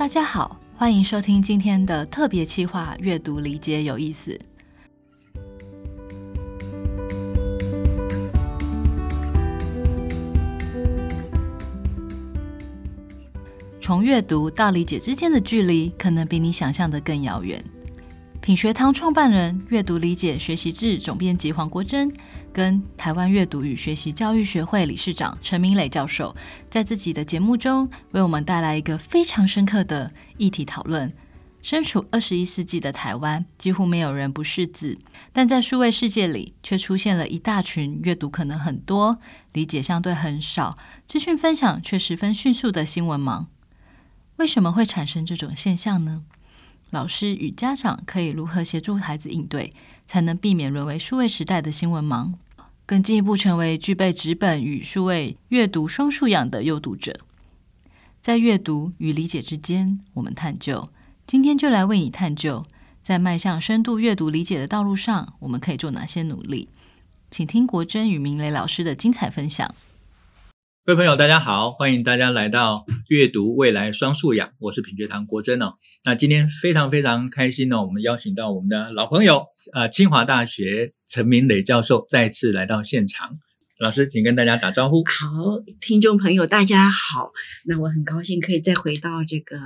大家好，欢迎收听今天的特别企划《阅读理解有意思》。从阅读到理解之间的距离，可能比你想象的更遥远。品学堂创办人、阅读理解学习制总编辑黄国珍，跟台湾阅读与学习教育学会理事长陈明磊教授，在自己的节目中为我们带来一个非常深刻的议题讨论。身处二十一世纪的台湾，几乎没有人不识字，但在数位世界里，却出现了一大群阅读可能很多、理解相对很少、资讯分享却十分迅速的新闻盲。为什么会产生这种现象呢？老师与家长可以如何协助孩子应对，才能避免沦为数位时代的新闻盲，更进一步成为具备纸本与数位阅读双素养的优读者？在阅读与理解之间，我们探究。今天就来为你探究，在迈向深度阅读理解的道路上，我们可以做哪些努力？请听国珍与明磊老师的精彩分享。各位朋友，大家好，欢迎大家来到阅读未来双素养，我是品学堂国珍哦。那今天非常非常开心呢，我们邀请到我们的老朋友，呃，清华大学陈明磊教授再次来到现场。老师，请跟大家打招呼。好，听众朋友，大家好。那我很高兴可以再回到这个。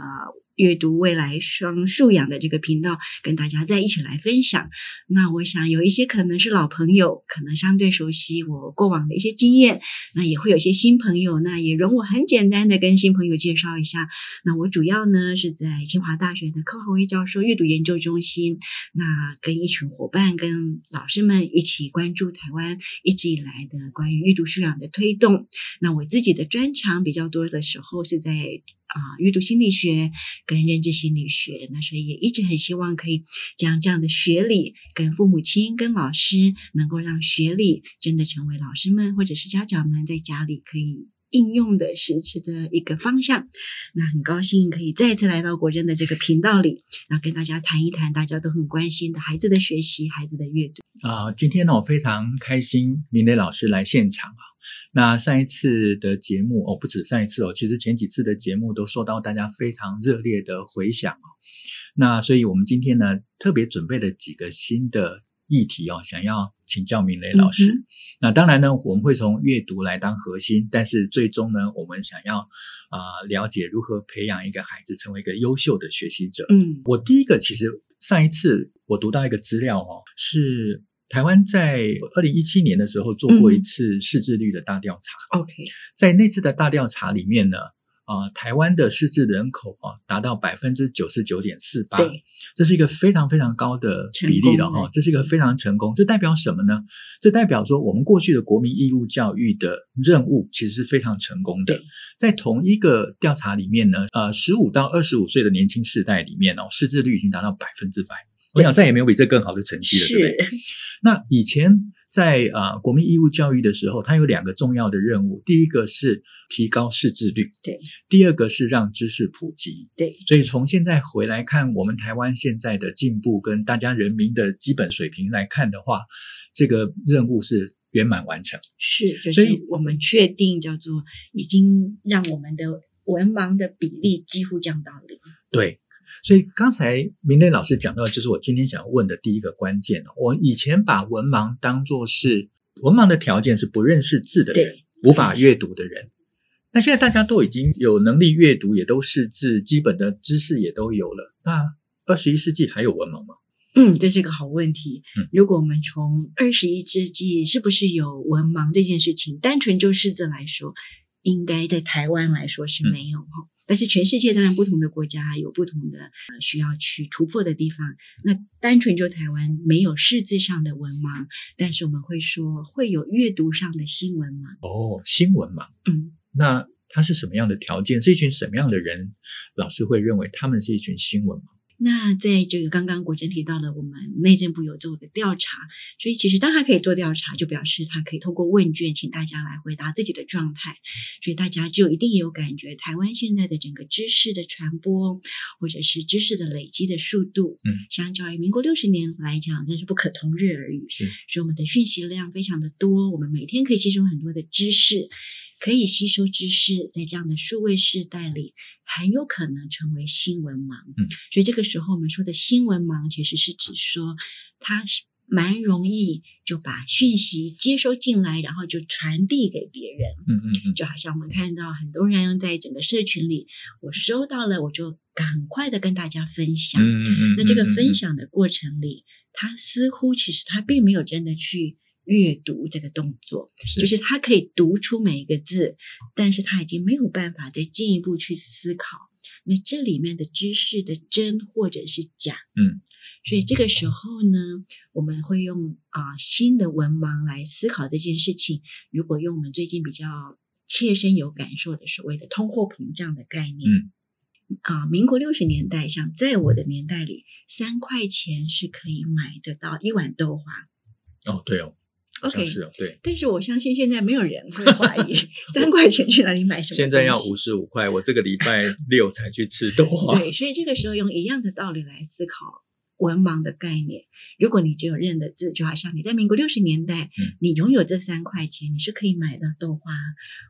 阅读未来双素养的这个频道，跟大家再一起来分享。那我想有一些可能是老朋友，可能相对熟悉我过往的一些经验。那也会有些新朋友，那也容我很简单的跟新朋友介绍一下。那我主要呢是在清华大学的柯豪威教授阅读研究中心，那跟一群伙伴、跟老师们一起关注台湾一直以来的关于阅读素养的推动。那我自己的专长比较多的时候是在。啊，阅读心理学跟认知心理学，那所以也一直很希望可以将这样的学理跟父母亲、跟老师，能够让学理真的成为老师们或者是家长们在家里可以应用的实质的一个方向。那很高兴可以再次来到国珍的这个频道里，然后跟大家谈一谈大家都很关心的孩子的学习、孩子的阅读。啊，今天呢，我非常开心，明磊老师来现场啊。那上一次的节目哦，不止上一次哦，其实前几次的节目都受到大家非常热烈的回响哦。那所以我们今天呢，特别准备了几个新的议题哦，想要请教明磊老师。嗯、那当然呢，我们会从阅读来当核心，但是最终呢，我们想要啊、呃、了解如何培养一个孩子成为一个优秀的学习者。嗯，我第一个其实上一次我读到一个资料哦，是。台湾在二零一七年的时候做过一次识字率的大调查。OK，在那次的大调查里面呢，啊，台湾的识字人口啊达到百分之九十九点四八，对，这是一个非常非常高的比例了哈，这是一个非常成功。这代表什么呢？这代表说我们过去的国民义务教育的任务其实是非常成功的。在同一个调查里面呢，呃，十五到二十五岁的年轻世代里面哦，识字率已经达到百分之百。我想再也没有比这更好的成绩了，对不对？那以前在啊、呃、国民义务教育的时候，它有两个重要的任务，第一个是提高识字率，对；第二个是让知识普及，对。所以从现在回来看，我们台湾现在的进步跟大家人民的基本水平来看的话，这个任务是圆满完成。是，就是我们确定叫做已经让我们的文盲的比例几乎降到零。对。所以刚才明磊老师讲到，就是我今天想要问的第一个关键。我以前把文盲当作是文盲的条件是不认识字的人，无法阅读的人。那现在大家都已经有能力阅读，也都识字，基本的知识也都有了。那二十一世纪还有文盲吗？嗯，这是个好问题。嗯，如果我们从二十一世纪是不是有文盲这件事情，单纯就识字来说，应该在台湾来说是没有哈。嗯但是全世界当然不同的国家有不同的呃需要去突破的地方。那单纯就台湾没有识字上的文盲，但是我们会说会有阅读上的新闻盲。哦，新闻盲。嗯，那他是什么样的条件？是一群什么样的人？老师会认为他们是一群新闻盲？那在这个刚刚国珍提到了，我们内政部有做个调查，所以其实当他可以做调查，就表示他可以透过问卷，请大家来回答自己的状态，所以大家就一定有感觉，台湾现在的整个知识的传播，或者是知识的累积的速度，嗯，相较于民国六十年来讲，真是不可同日而语。是，所以我们的讯息量非常的多，我们每天可以吸收很多的知识。可以吸收知识，在这样的数位时代里，很有可能成为新闻盲。嗯，所以这个时候我们说的新闻盲，其实是指说他是。蛮容易就把讯息接收进来，然后就传递给别人。嗯嗯嗯，就好像我们看到很多人在整个社群里，我收到了，我就赶快的跟大家分享。嗯嗯嗯，那这个分享的过程里，他似乎其实他并没有真的去阅读这个动作，是就是他可以读出每一个字，但是他已经没有办法再进一步去思考。那这里面的知识的真或者是假，嗯，所以这个时候呢，我们会用啊、呃、新的文盲来思考这件事情。如果用我们最近比较切身有感受的所谓的通货膨胀的概念，嗯，啊、呃，民国六十年代，像在我的年代里，三块钱是可以买得到一碗豆花。哦，对哦。OK，是哦，对。但是我相信现在没有人会怀疑 三块钱去哪里买什么。现在要五十五块，我这个礼拜 六才去吃豆花。对，所以这个时候用一样的道理来思考文盲的概念。如果你只有认的字，就好像你在民国六十年代，嗯、你拥有这三块钱，你是可以买到豆花，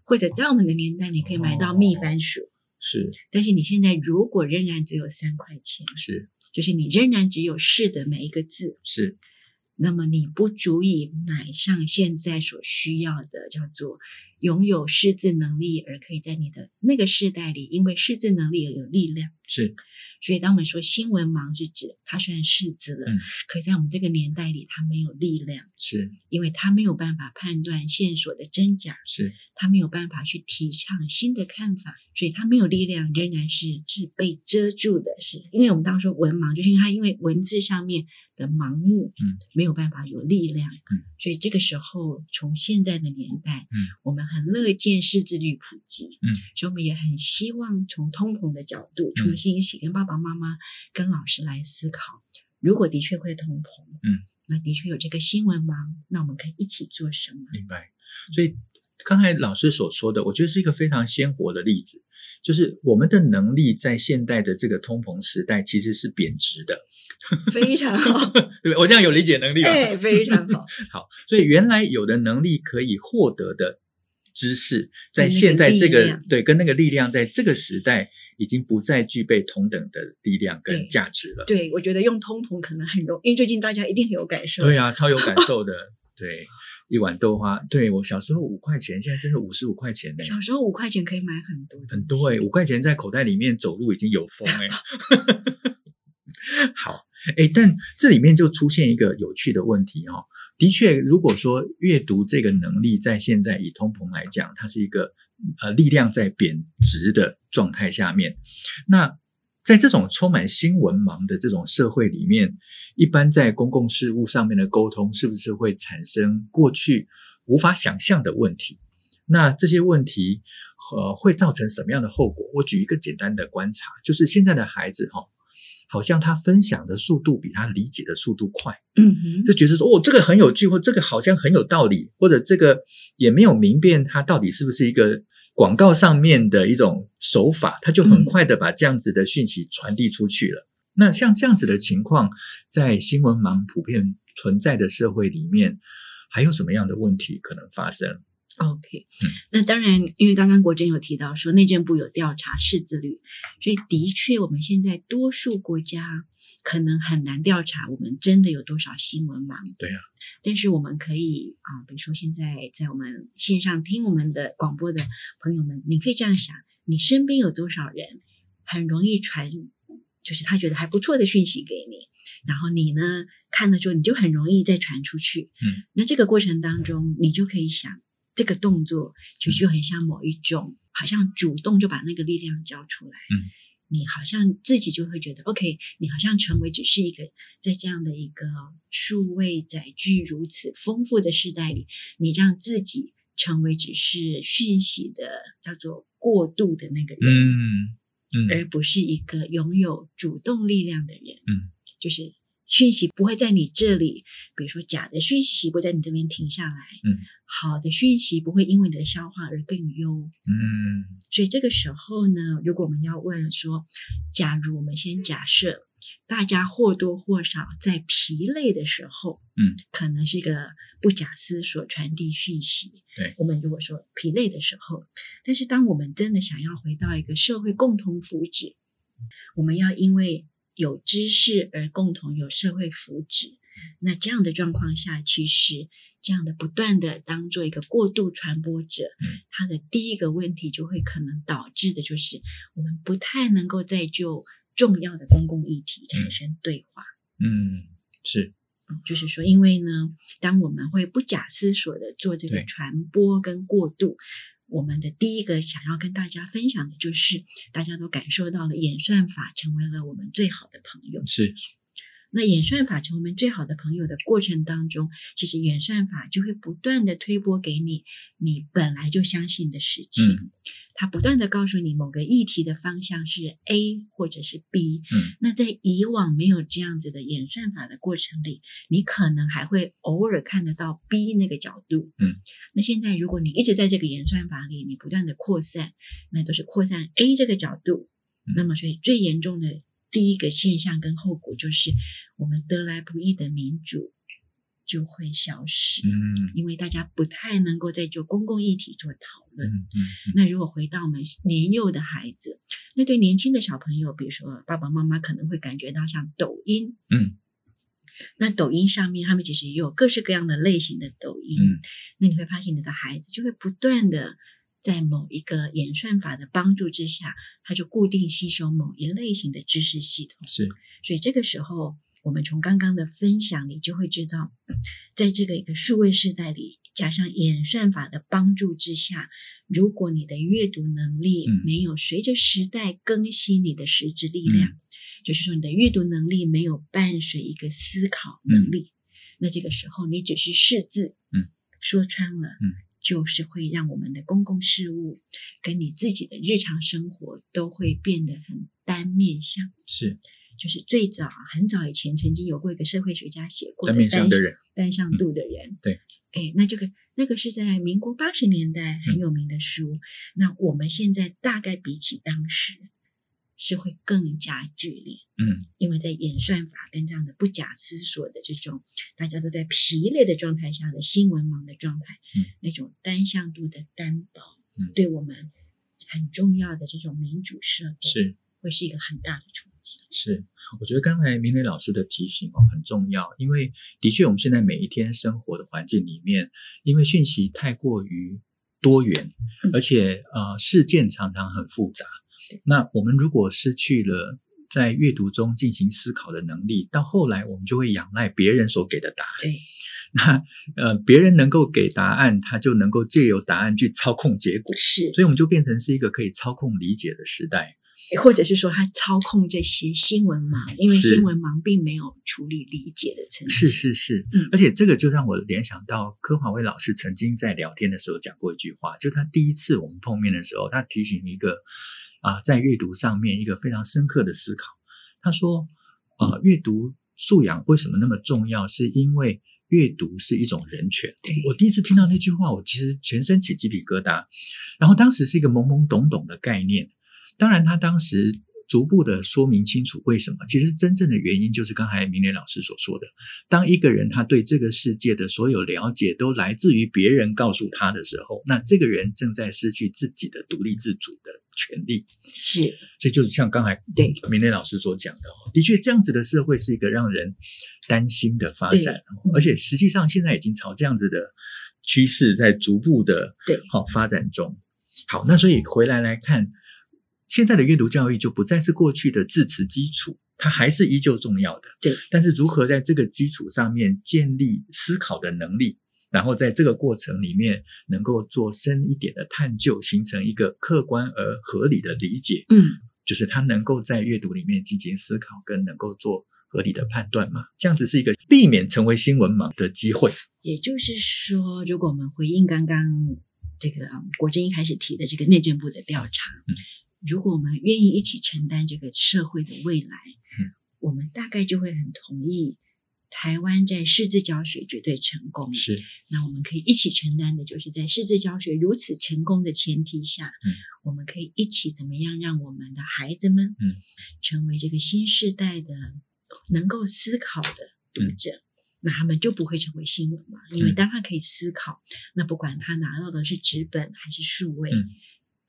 或者在我们的年代，你可以买到蜜番薯。哦、是。但是你现在如果仍然只有三块钱，是，就是你仍然只有是的每一个字，是。那么你不足以买上现在所需要的，叫做拥有识字能力，而可以在你的那个世代里，因为识字能力而有力量。是。所以，当我们说新闻盲，是指他虽然识字了，嗯，可在我们这个年代里，他没有力量，是，因为他没有办法判断线索的真假，是，他没有办法去提倡新的看法，所以他没有力量，仍然是是被遮住的，是因为我们当时说文盲，就是因为他因为文字上面的盲目，嗯，没有办法有力量，嗯，所以这个时候，从现在的年代，嗯，我们很乐见识字率普及，嗯，所以我们也很希望从通膨的角度，重新一起跟爸爸。妈妈跟老师来思考，如果的确会通膨，嗯，那的确有这个新闻盲，那我们可以一起做什么？明白。所以刚才老师所说的，我觉得是一个非常鲜活的例子，就是我们的能力在现代的这个通膨时代其实是贬值的，非常好，对，我这样有理解能力吗？哎，非常好。好，所以原来有的能力可以获得的知识，在现在这个对跟那个力量，在这个时代。已经不再具备同等的力量跟价值了。对，对，我觉得用通膨可能很容易，因为最近大家一定很有感受。对啊，超有感 受的。对，一碗豆花，对，我小时候五块钱，现在真的五十五块钱呢。小时候五块钱可以买很多，很多哎，五块钱在口袋里面走路已经有风哎。好，哎，但这里面就出现一个有趣的问题哈。的确，如果说阅读这个能力在现在以通膨来讲，它是一个。呃，力量在贬值的状态下面，那在这种充满新闻盲的这种社会里面，一般在公共事务上面的沟通，是不是会产生过去无法想象的问题？那这些问题呃会造成什么样的后果？我举一个简单的观察，就是现在的孩子哈。好像他分享的速度比他理解的速度快，嗯哼，就觉得说哦，这个很有趣，或这个好像很有道理，或者这个也没有明辨他到底是不是一个广告上面的一种手法，他就很快的把这样子的讯息传递出去了。嗯、那像这样子的情况，在新闻盲普遍存在的社会里面，还有什么样的问题可能发生？OK，那当然，因为刚刚国珍有提到说内政部有调查识字率，所以的确我们现在多数国家可能很难调查我们真的有多少新闻盲。对啊，但是我们可以啊，比如说现在在我们线上听我们的广播的朋友们，你可以这样想：你身边有多少人很容易传，就是他觉得还不错的讯息给你，然后你呢看了之后，你就很容易再传出去。嗯，那这个过程当中，你就可以想。这个动作其实就很像某一种，嗯、好像主动就把那个力量交出来。嗯，你好像自己就会觉得，OK，你好像成为只是一个在这样的一个数位载具如此丰富的时代里，你让自己成为只是讯息的叫做过渡的那个人，嗯，嗯，而不是一个拥有主动力量的人。嗯，就是。讯息不会在你这里，比如说假的讯息不会在你这边停下来，嗯，好的讯息不会因为你的消化而更优，嗯，所以这个时候呢，如果我们要问说，假如我们先假设大家或多或少在疲累的时候，嗯，可能是一个不假思索传递讯息。对，我们如果说疲累的时候，但是当我们真的想要回到一个社会共同福祉，我们要因为有知识而共同有社会福祉。那这样的状况下，其实这样的不断的当做一个过度传播者，嗯，它的第一个问题就会可能导致的就是我们不太能够再就重要的公共议题产生对话。嗯，是，就是说，因为呢，当我们会不假思索的做这个传播跟过度，我们的第一个想要跟大家分享的就是，大家都感受到了演算法成为了我们最好的朋友。是。那演算法成为我们最好的朋友的过程当中，其实演算法就会不断的推播给你你本来就相信的事情，嗯、它不断的告诉你某个议题的方向是 A 或者是 B。嗯，那在以往没有这样子的演算法的过程里，你可能还会偶尔看得到 B 那个角度。嗯，那现在如果你一直在这个演算法里，你不断的扩散，那都是扩散 A 这个角度。嗯、那么，所以最严重的。第一个现象跟后果就是，我们得来不易的民主就会消失。嗯，因为大家不太能够再就公共议题做讨论。嗯嗯。那如果回到我们年幼的孩子，那对年轻的小朋友，比如说爸爸妈妈可能会感觉到像抖音。嗯。那抖音上面，他们其实也有各式各样的类型的抖音。嗯。那你会发现，你的孩子就会不断的。在某一个演算法的帮助之下，它就固定吸收某一类型的知识系统。是，所以这个时候，我们从刚刚的分享里就会知道，在这个一个数位时代里，加上演算法的帮助之下，如果你的阅读能力没有随着时代更新你的实质力量，嗯、就是说你的阅读能力没有伴随一个思考能力，嗯、那这个时候你只是识字，嗯，说穿了，嗯。就是会让我们的公共事务跟你自己的日常生活都会变得很单面向。是，就是最早很早以前曾经有过一个社会学家写过的单面向的人，单向度的人。嗯、对，哎，那这个那个是在民国八十年代很有名的书。嗯、那我们现在大概比起当时。是会更加剧烈，嗯，因为在演算法跟这样的不假思索的这种大家都在疲累的状态下的新闻盲的状态，嗯，那种单向度的单薄，嗯，对我们很重要的这种民主社会是。会是一个很大的冲击。是，我觉得刚才明磊老师的提醒哦很重要，因为的确我们现在每一天生活的环境里面，因为讯息太过于多元，嗯，而且呃事件常常很复杂。那我们如果失去了在阅读中进行思考的能力，到后来我们就会仰赖别人所给的答案。对，那呃，别人能够给答案，他就能够借由答案去操控结果。是，所以我们就变成是一个可以操控理解的时代，或者是说他操控这些新闻盲，因为新闻盲并没有处理理解的层次。是是是，嗯，而且这个就让我联想到柯华威老师曾经在聊天的时候讲过一句话，就他第一次我们碰面的时候，他提醒一个。啊，在阅读上面一个非常深刻的思考。他说：“呃，阅读素养为什么那么重要？是因为阅读是一种人权。”我第一次听到那句话，我其实全身起鸡皮疙瘩。然后当时是一个懵懵懂懂的概念。当然，他当时逐步的说明清楚为什么。其实真正的原因就是刚才明磊老师所说的：当一个人他对这个世界的所有了解都来自于别人告诉他的时候，那这个人正在失去自己的独立自主的。权利是，所以就是像刚才对明磊老师所讲的，的确这样子的社会是一个让人担心的发展，而且实际上现在已经朝这样子的趋势在逐步的对好发展中。好，那所以回来来看，现在的阅读教育就不再是过去的字词基础，它还是依旧重要的。对，但是如何在这个基础上面建立思考的能力？然后在这个过程里面，能够做深一点的探究，形成一个客观而合理的理解。嗯，就是他能够在阅读里面进行思考，跟能够做合理的判断嘛。这样子是一个避免成为新闻盲的机会。也就是说，如果我们回应刚刚这个国珍一开始提的这个内政部的调查，嗯，如果我们愿意一起承担这个社会的未来，嗯，我们大概就会很同意。台湾在识字教学绝对成功，是。那我们可以一起承担的，就是在识字教学如此成功的前提下，嗯，我们可以一起怎么样让我们的孩子们，嗯，成为这个新时代的能够思考的读者，嗯、那他们就不会成为新闻嘛？因为当他可以思考，嗯、那不管他拿到的是纸本还是数位。嗯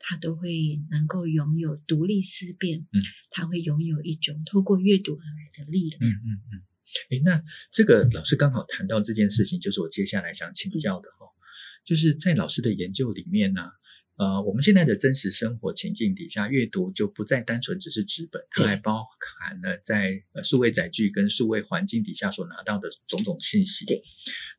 他都会能够拥有独立思辨，嗯，他会拥有一种透过阅读而来的力量，嗯嗯嗯。诶，那这个老师刚好谈到这件事情，就是我接下来想请教的哈，嗯、就是在老师的研究里面呢，呃，我们现在的真实生活情境底下，阅读就不再单纯只是纸本，它还包含了在呃数位载具跟数位环境底下所拿到的种种信息。对，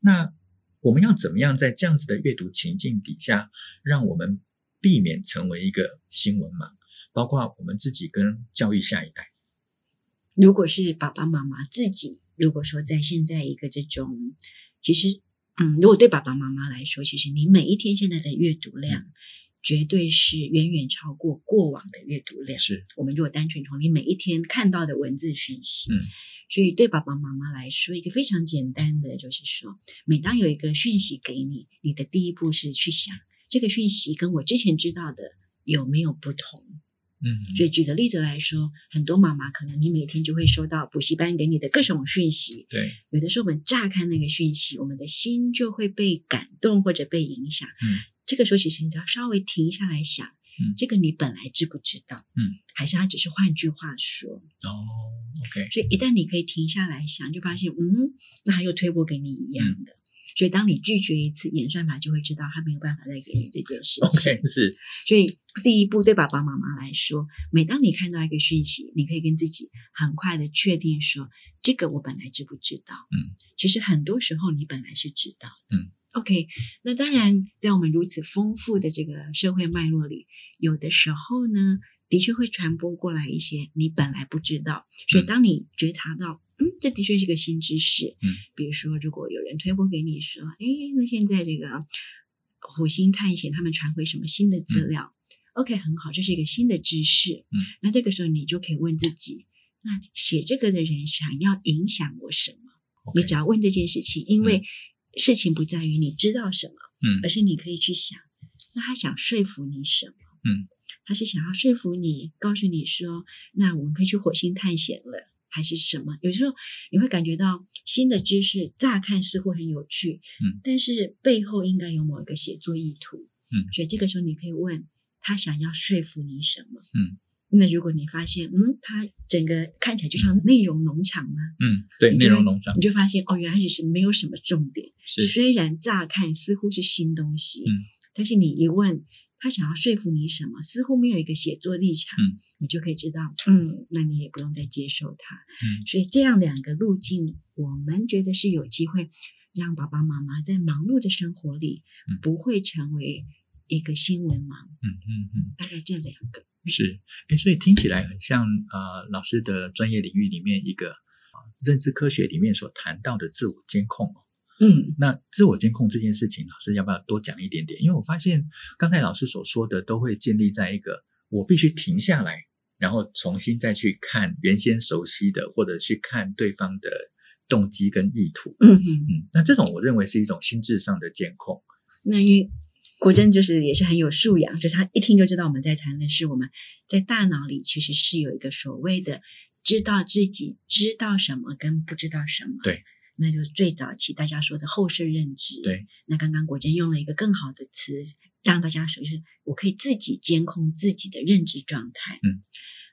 那我们要怎么样在这样子的阅读情境底下，让我们避免成为一个新闻盲，包括我们自己跟教育下一代。如果是爸爸妈妈自己，如果说在现在一个这种，其实，嗯，如果对爸爸妈妈来说，其实你每一天现在的阅读量，嗯、绝对是远远超过过往的阅读量。是我们如果单纯从你每一天看到的文字讯息，嗯，所以对爸爸妈妈来说，一个非常简单的就是说，每当有一个讯息给你，你的第一步是去想。这个讯息跟我之前知道的有没有不同？嗯，所以举个例子来说，很多妈妈可能你每天就会收到补习班给你的各种讯息。对，有的时候我们乍看那个讯息，我们的心就会被感动或者被影响。嗯，这个时候其实你只要稍微停下来想，嗯，这个你本来知不知道？嗯，还是它只是换句话说？哦，OK。所以一旦你可以停下来想，就发现，嗯，那他又推波给你一样的。嗯所以，当你拒绝一次，演算法就会知道他没有办法再给你这件事情。OK，是。所以，第一步对爸爸妈妈来说，每当你看到一个讯息，你可以跟自己很快的确定说：“这个我本来知不知道？”嗯，其实很多时候你本来是知道的。嗯，OK。那当然，在我们如此丰富的这个社会脉络里，有的时候呢，的确会传播过来一些你本来不知道。所以，当你觉察到。嗯，这的确是个新知识。嗯，比如说，如果有人推播给你说，哎，那现在这个火星探险他们传回什么新的资料，嗯，OK，很好，这是一个新的知识。嗯，那这个时候你就可以问自己，那写这个的人想要影响我什么？Okay, 你只要问这件事情，因为事情不在于你知道什么，嗯，而是你可以去想，那他想说服你什么？嗯，他是想要说服你，告诉你说，那我们可以去火星探险了。还是什么？有时候你会感觉到新的知识，乍看似乎很有趣，嗯，但是背后应该有某一个写作意图，嗯，所以这个时候你可以问他想要说服你什么，嗯，那如果你发现，嗯，他整个看起来就像内容农场吗？嗯，对，内容农场，你就发现哦，原来只是没有什么重点，是虽然乍看似乎是新东西，嗯，但是你一问。他想要说服你什么？似乎没有一个写作立场，嗯，你就可以知道，嗯，那你也不用再接受他，嗯，所以这样两个路径，我们觉得是有机会让爸爸妈妈在忙碌的生活里，不会成为一个新闻盲，嗯嗯嗯，大概这两个是，哎，所以听起来很像呃老师的专业领域里面一个认知科学里面所谈到的自我监控。嗯，那自我监控这件事情，老师要不要多讲一点点？因为我发现刚才老师所说的都会建立在一个我必须停下来，然后重新再去看原先熟悉的，或者去看对方的动机跟意图。嗯嗯嗯，那这种我认为是一种心智上的监控。那因为国珍就是也是很有素养，就是他一听就知道我们在谈的是我们在大脑里其实是有一个所谓的知道自己知道什么跟不知道什么。对。那就是最早期大家说的后设认知。对，那刚刚国珍用了一个更好的词，让大家说，就是我可以自己监控自己的认知状态。嗯。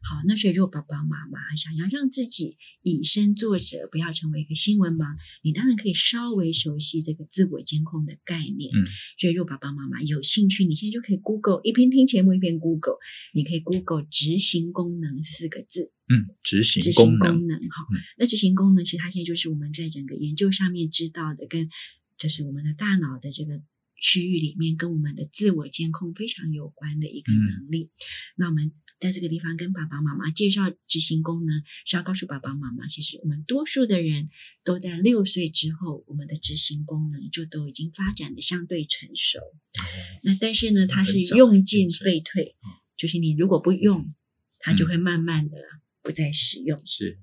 好，那所以如果爸爸妈妈想要让自己以身作则，不要成为一个新闻盲，你当然可以稍微熟悉这个自我监控的概念。嗯，所以如果爸爸妈妈有兴趣，你现在就可以 Google，一边听节目一边 Google，你可以 Google 执行功能四个字。嗯，执行执行功能哈，嗯、那执行功能其实它现在就是我们在整个研究上面知道的，跟就是我们的大脑的这个。区域里面跟我们的自我监控非常有关的一个能力。嗯、那我们在这个地方跟爸爸妈妈介绍执行功能，是要告诉爸爸妈妈，其实我们多数的人都在六岁之后，我们的执行功能就都已经发展的相对成熟。哦、那但是呢，它是用进废退，就是你如果不用，它就会慢慢的不再使用。是。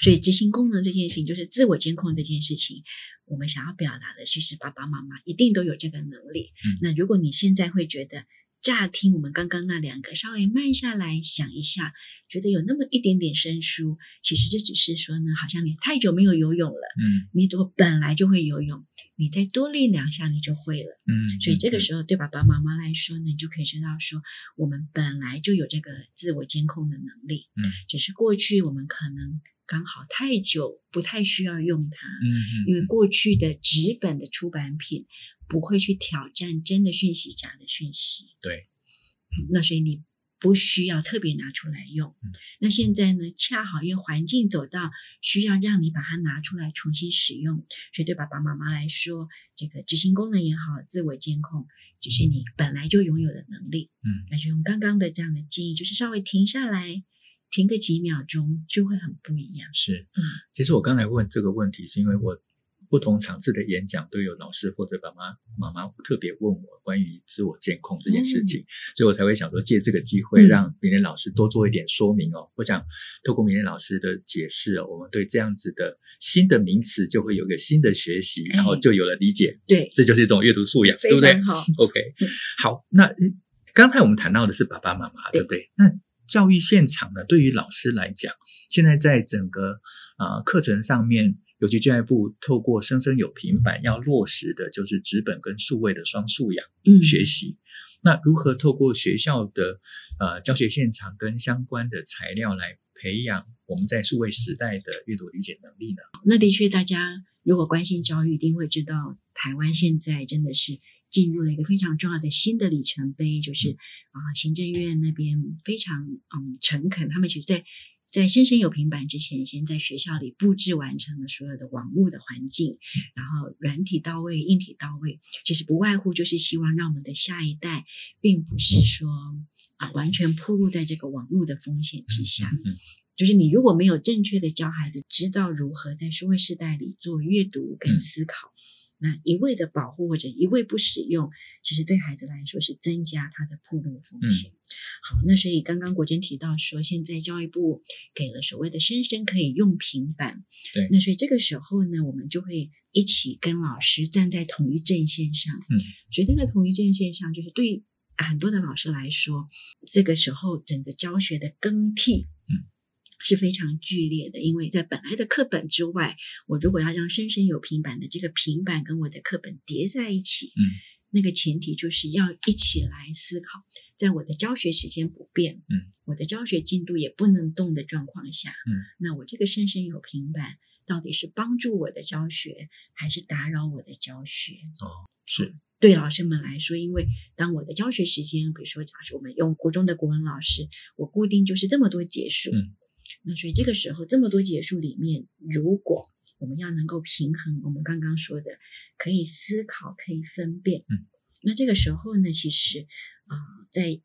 所以执行功能这件事情，就是自我监控这件事情，我们想要表达的，其实爸爸妈妈一定都有这个能力。嗯，那如果你现在会觉得，乍听我们刚刚那两个，稍微慢下来想一下，觉得有那么一点点生疏，其实这只是说呢，好像你太久没有游泳了，嗯，你如果本来就会游泳，你再多练两下，你就会了，嗯，所以这个时候对爸爸妈妈来说呢，你就可以知道说，我们本来就有这个自我监控的能力，嗯，只是过去我们可能刚好太久不太需要用它，嗯嗯，因为过去的纸本的出版品。不会去挑战真的讯息假的讯息，对，那所以你不需要特别拿出来用。嗯、那现在呢，恰好因为环境走到需要让你把它拿出来重新使用，所以对爸爸妈妈来说，这个执行功能也好，自我监控，只是你本来就拥有的能力。嗯，那就用刚刚的这样的建议，就是稍微停下来，停个几秒钟，就会很不一样。是，嗯，其实我刚才问这个问题，是因为我。不同场次的演讲都有老师或者爸妈妈妈特别问我关于自我监控这件事情，嗯、所以我才会想说借这个机会让明廉老师多做一点说明哦。嗯、我想透过明廉老师的解释哦，我们对这样子的新的名词就会有一个新的学习，然后就有了理解。对，这就是一种阅读素养，对不对？好，OK，好。那刚才我们谈到的是爸爸妈妈，对不对？对，那教育现场呢？对于老师来讲，现在在整个啊、呃、课程上面。尤其教育部透过生生有平板要落实的就是纸本跟数位的双素养学习。嗯、那如何透过学校的呃教学现场跟相关的材料来培养我们在数位时代的阅读理解能力呢？那的确，大家如果关心教育，一定会知道台湾现在真的是进入了一个非常重要的新的里程碑，就是啊、呃，行政院那边非常嗯诚恳，他们其实在。在生生有平板之前，先在学校里布置完成了所有的网络的环境，然后软体到位，硬体到位，其实不外乎就是希望让我们的下一代，并不是说啊完全暴露在这个网络的风险之下。就是你如果没有正确的教孩子知道如何在数位时代里做阅读跟思考。那一味的保护或者一味不使用，其实对孩子来说是增加他的暴露风险。嗯、好，那所以刚刚国珍提到说，现在教育部给了所谓的生生可以用平板，对，那所以这个时候呢，我们就会一起跟老师站在同一阵线上。嗯，所以站在同一阵线上，就是对很多的老师来说，这个时候整个教学的更替，嗯。是非常剧烈的，因为在本来的课本之外，我如果要让生生有平板的这个平板跟我的课本叠在一起，嗯，那个前提就是要一起来思考，在我的教学时间不变，嗯，我的教学进度也不能动的状况下，嗯，那我这个生生有平板到底是帮助我的教学，还是打扰我的教学？哦，是对老师们来说，因为当我的教学时间，比如说，假设我们用国中的国文老师，我固定就是这么多节数，嗯。那所以这个时候，这么多结束里面，如果我们要能够平衡我们刚刚说的，可以思考，可以分辨，嗯，那这个时候呢，其实啊、呃，在。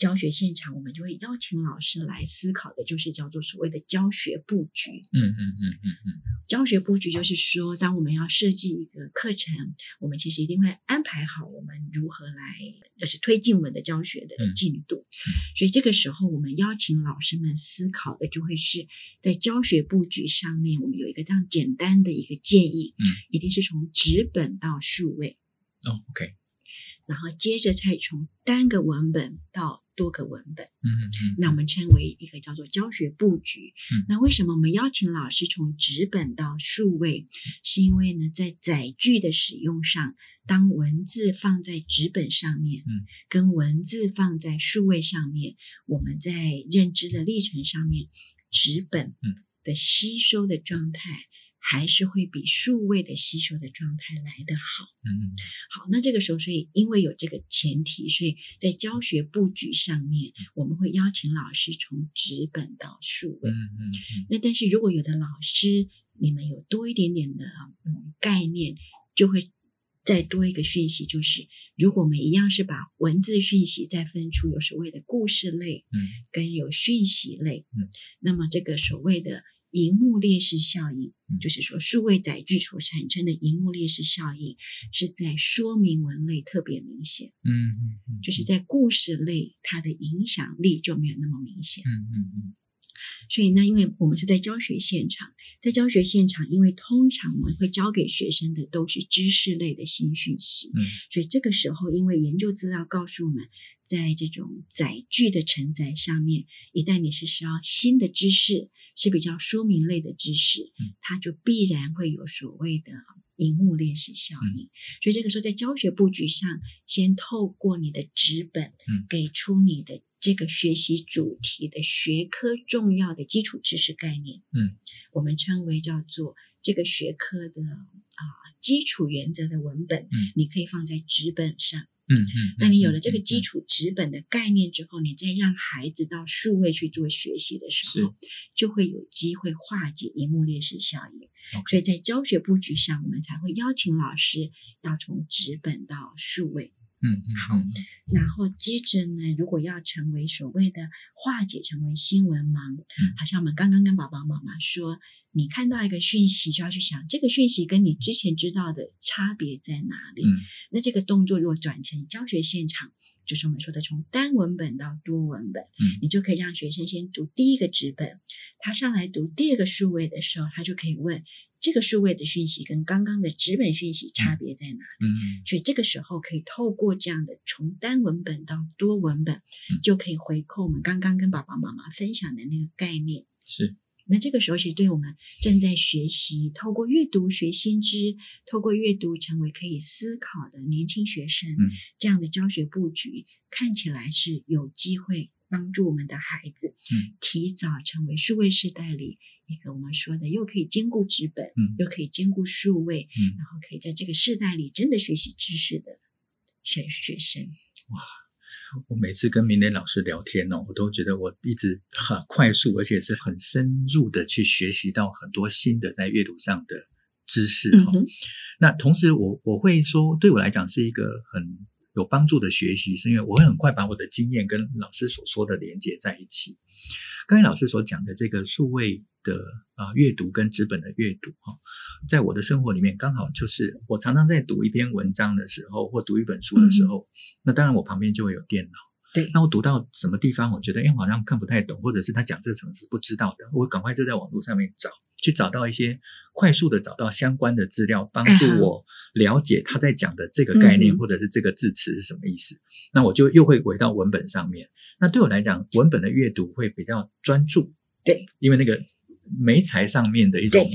教学现场，我们就会邀请老师来思考的，就是叫做所谓的教学布局。嗯嗯嗯嗯嗯。教学布局就是说，当我们要设计一个课程，我们其实一定会安排好我们如何来，就是推进我们的教学的进度。所以这个时候，我们邀请老师们思考的，就会是在教学布局上面，我们有一个这样简单的一个建议。嗯。一定是从纸本到数位。哦，OK。然后接着再从单个文本到多个文本，嗯嗯，嗯，那我们称为一个叫做教学布局。嗯，那为什么我们邀请老师从纸本到数位？是因为呢，在载具的使用上，当文字放在纸本上面，嗯，跟文字放在数位上面，我们在认知的历程上面，纸本的吸收的状态。还是会比数位的吸收的状态来得好。嗯，好，那这个时候，所以因为有这个前提，所以在教学布局上面，我们会邀请老师从纸本到数位。嗯嗯嗯。那但是如果有的老师你们有多一点点的嗯概念，就会再多一个讯息，就是如果我们一样是把文字讯息再分出有所谓的故事类，嗯，跟有讯息类，嗯，那么这个所谓的。萤幕劣势效应，嗯、就是说，数位载具所产生的荧幕劣势效应，是在说明文类特别明显。嗯嗯嗯，就是在故事类，它的影响力就没有那么明显。嗯嗯嗯。所以呢，因为我们是在教学现场，在教学现场，因为通常我们会教给学生的都是知识类的新讯息，嗯，所以这个时候，因为研究资料告诉我们，在这种载具的承载上面，一旦你是需要新的知识，是比较说明类的知识，嗯，它就必然会有所谓的荧幕劣势效应。嗯，所以这个时候，在教学布局上，先透过你的纸本，嗯，给出你的。这个学习主题的学科重要的基础知识概念，嗯，我们称为叫做这个学科的啊基础原则的文本，嗯，你可以放在纸本上，嗯嗯，那你有了这个基础纸本的概念之后，你再让孩子到数位去做学习的时候，就会有机会化解荧幕劣势效应。所以在教学布局上，我们才会邀请老师要从纸本到数位。嗯嗯，好，然后接着呢，如果要成为所谓的化解成为新闻盲，嗯，好像我们刚刚跟爸爸妈妈说，你看到一个讯息，就要去想这个讯息跟你之前知道的差别在哪里。嗯，那这个动作如果转成教学现场，就是我们说的从单文本到多文本，嗯，你就可以让学生先读第一个纸本，他上来读第二个数位的时候，他就可以问。这个数位的讯息跟刚刚的纸本讯息差别在哪里？嗯，所以这个时候可以透过这样的从单文本到多文本，嗯，就可以回扣我们刚刚跟爸爸妈妈分享的那个概念。是，那这个时候其实对我们正在学习透过阅读学新知，透过阅读成为可以思考的年轻学生，嗯，这样的教学布局看起来是有机会帮助我们的孩子，嗯，提早成为数位时代里。一个我们说的，又可以兼顾纸本，嗯，又可以兼顾数位，嗯，然后可以在这个世代里真的学习知识的学学生。哇！我每次跟明磊老师聊天哦，我都觉得我一直很快速，而且是很深入的去学习到很多新的在阅读上的知识哦。嗯、那同时我，我我会说，对我来讲是一个很有帮助的学习，是因为我会很快把我的经验跟老师所说的连接在一起。刚才老师所讲的这个数位的啊阅读跟纸本的阅读哈，在我的生活里面刚好就是我常常在读一篇文章的时候，或读一本书的时候，嗯、那当然我旁边就会有电脑。对，那我读到什么地方，我觉得哎好像看不太懂，或者是他讲这个什么是不知道的，我赶快就在网络上面找，去找到一些快速的找到相关的资料，帮助我了解他在讲的这个概念、嗯、或者是这个字词是什么意思。那我就又会回到文本上面。那对我来讲，文本的阅读会比较专注，对，因为那个媒材上面的一种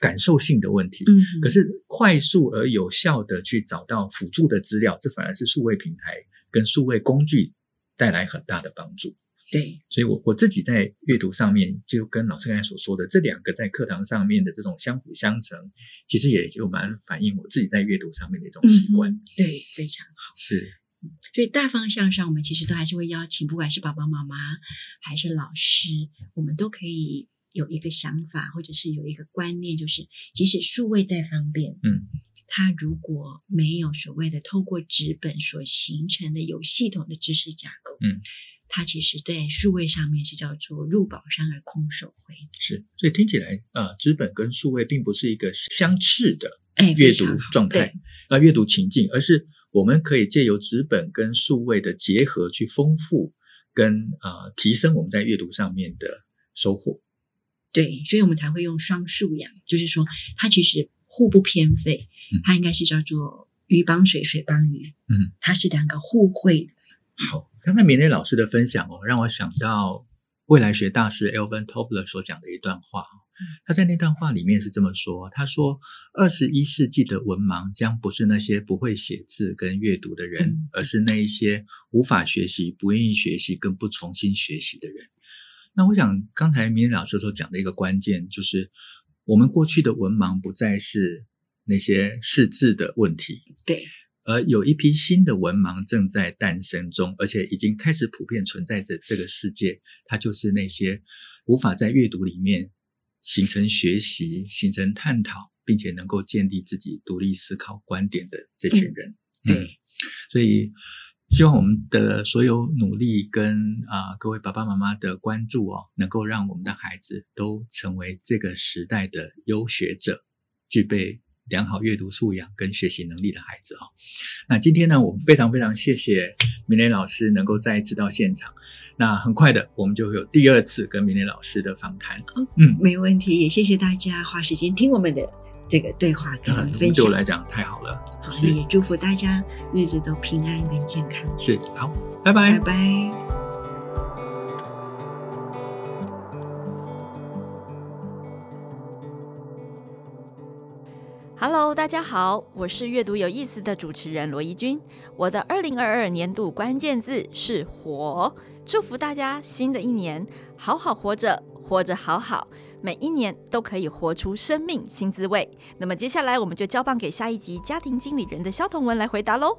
感受性的问题。嗯，可是快速而有效的去找到辅助的资料，这反而是数位平台跟数位工具带来很大的帮助。对，所以我我自己在阅读上面，就跟老师刚才所说的这两个在课堂上面的这种相辅相成，其实也就蛮反映我自己在阅读上面的一种习惯。嗯，对，非常好。是。所以大方向上，我们其实都还是会邀请，不管是爸爸妈妈还是老师，我们都可以有一个想法，或者是有一个观念，就是即使数位再方便，嗯，它如果没有所谓的透过纸本所形成的有系统的知识架构，嗯，它其实在数位上面是叫做入宝山而空手回。是，所以听起来啊，纸本跟数位并不是一个相斥的阅读状态啊，阅读情境，而是。我们可以借由纸本跟数位的结合，去丰富跟啊、呃、提升我们在阅读上面的收获。对，所以我们才会用双素养，就是说它其实互不偏废，它应该是叫做鱼帮水，水帮鱼。嗯，它是两个互惠。好，刚才明磊老师的分享哦，让我想到。未来学大师 Elvin Toffler 所讲的一段话，他在那段话里面是这么说：“他说，二十一世纪的文盲将不是那些不会写字跟阅读的人，而是那一些无法学习、不愿意学习、更不重新学习的人。”那我想，刚才明蕾老师所讲的一个关键，就是我们过去的文盲不再是那些识字的问题。对。而有一批新的文盲正在诞生中，而且已经开始普遍存在着这个世界。它就是那些无法在阅读里面形成学习、形成探讨，并且能够建立自己独立思考观点的这群人。嗯、对、嗯，所以希望我们的所有努力跟啊、呃、各位爸爸妈妈的关注哦，能够让我们的孩子都成为这个时代的优学者，具备。良好阅读素养跟学习能力的孩子哦，那今天呢，我们非常非常谢谢明磊老师能够再一次到现场。那很快的，我们就会有第二次跟明磊老师的访谈。嗯，没问题，也谢谢大家花时间听我们的这个对话跟分享。对我来讲太好了。好，那也祝福大家日子都平安跟健康。是，好，拜拜，拜拜。Hello，大家好，我是阅读有意思的主持人罗怡君。我的二零二二年度关键字是“活”。祝福大家新的一年好好活着，活着好好，每一年都可以活出生命新滋味。那么接下来我们就交棒给下一集家庭经理人的萧彤文来回答喽。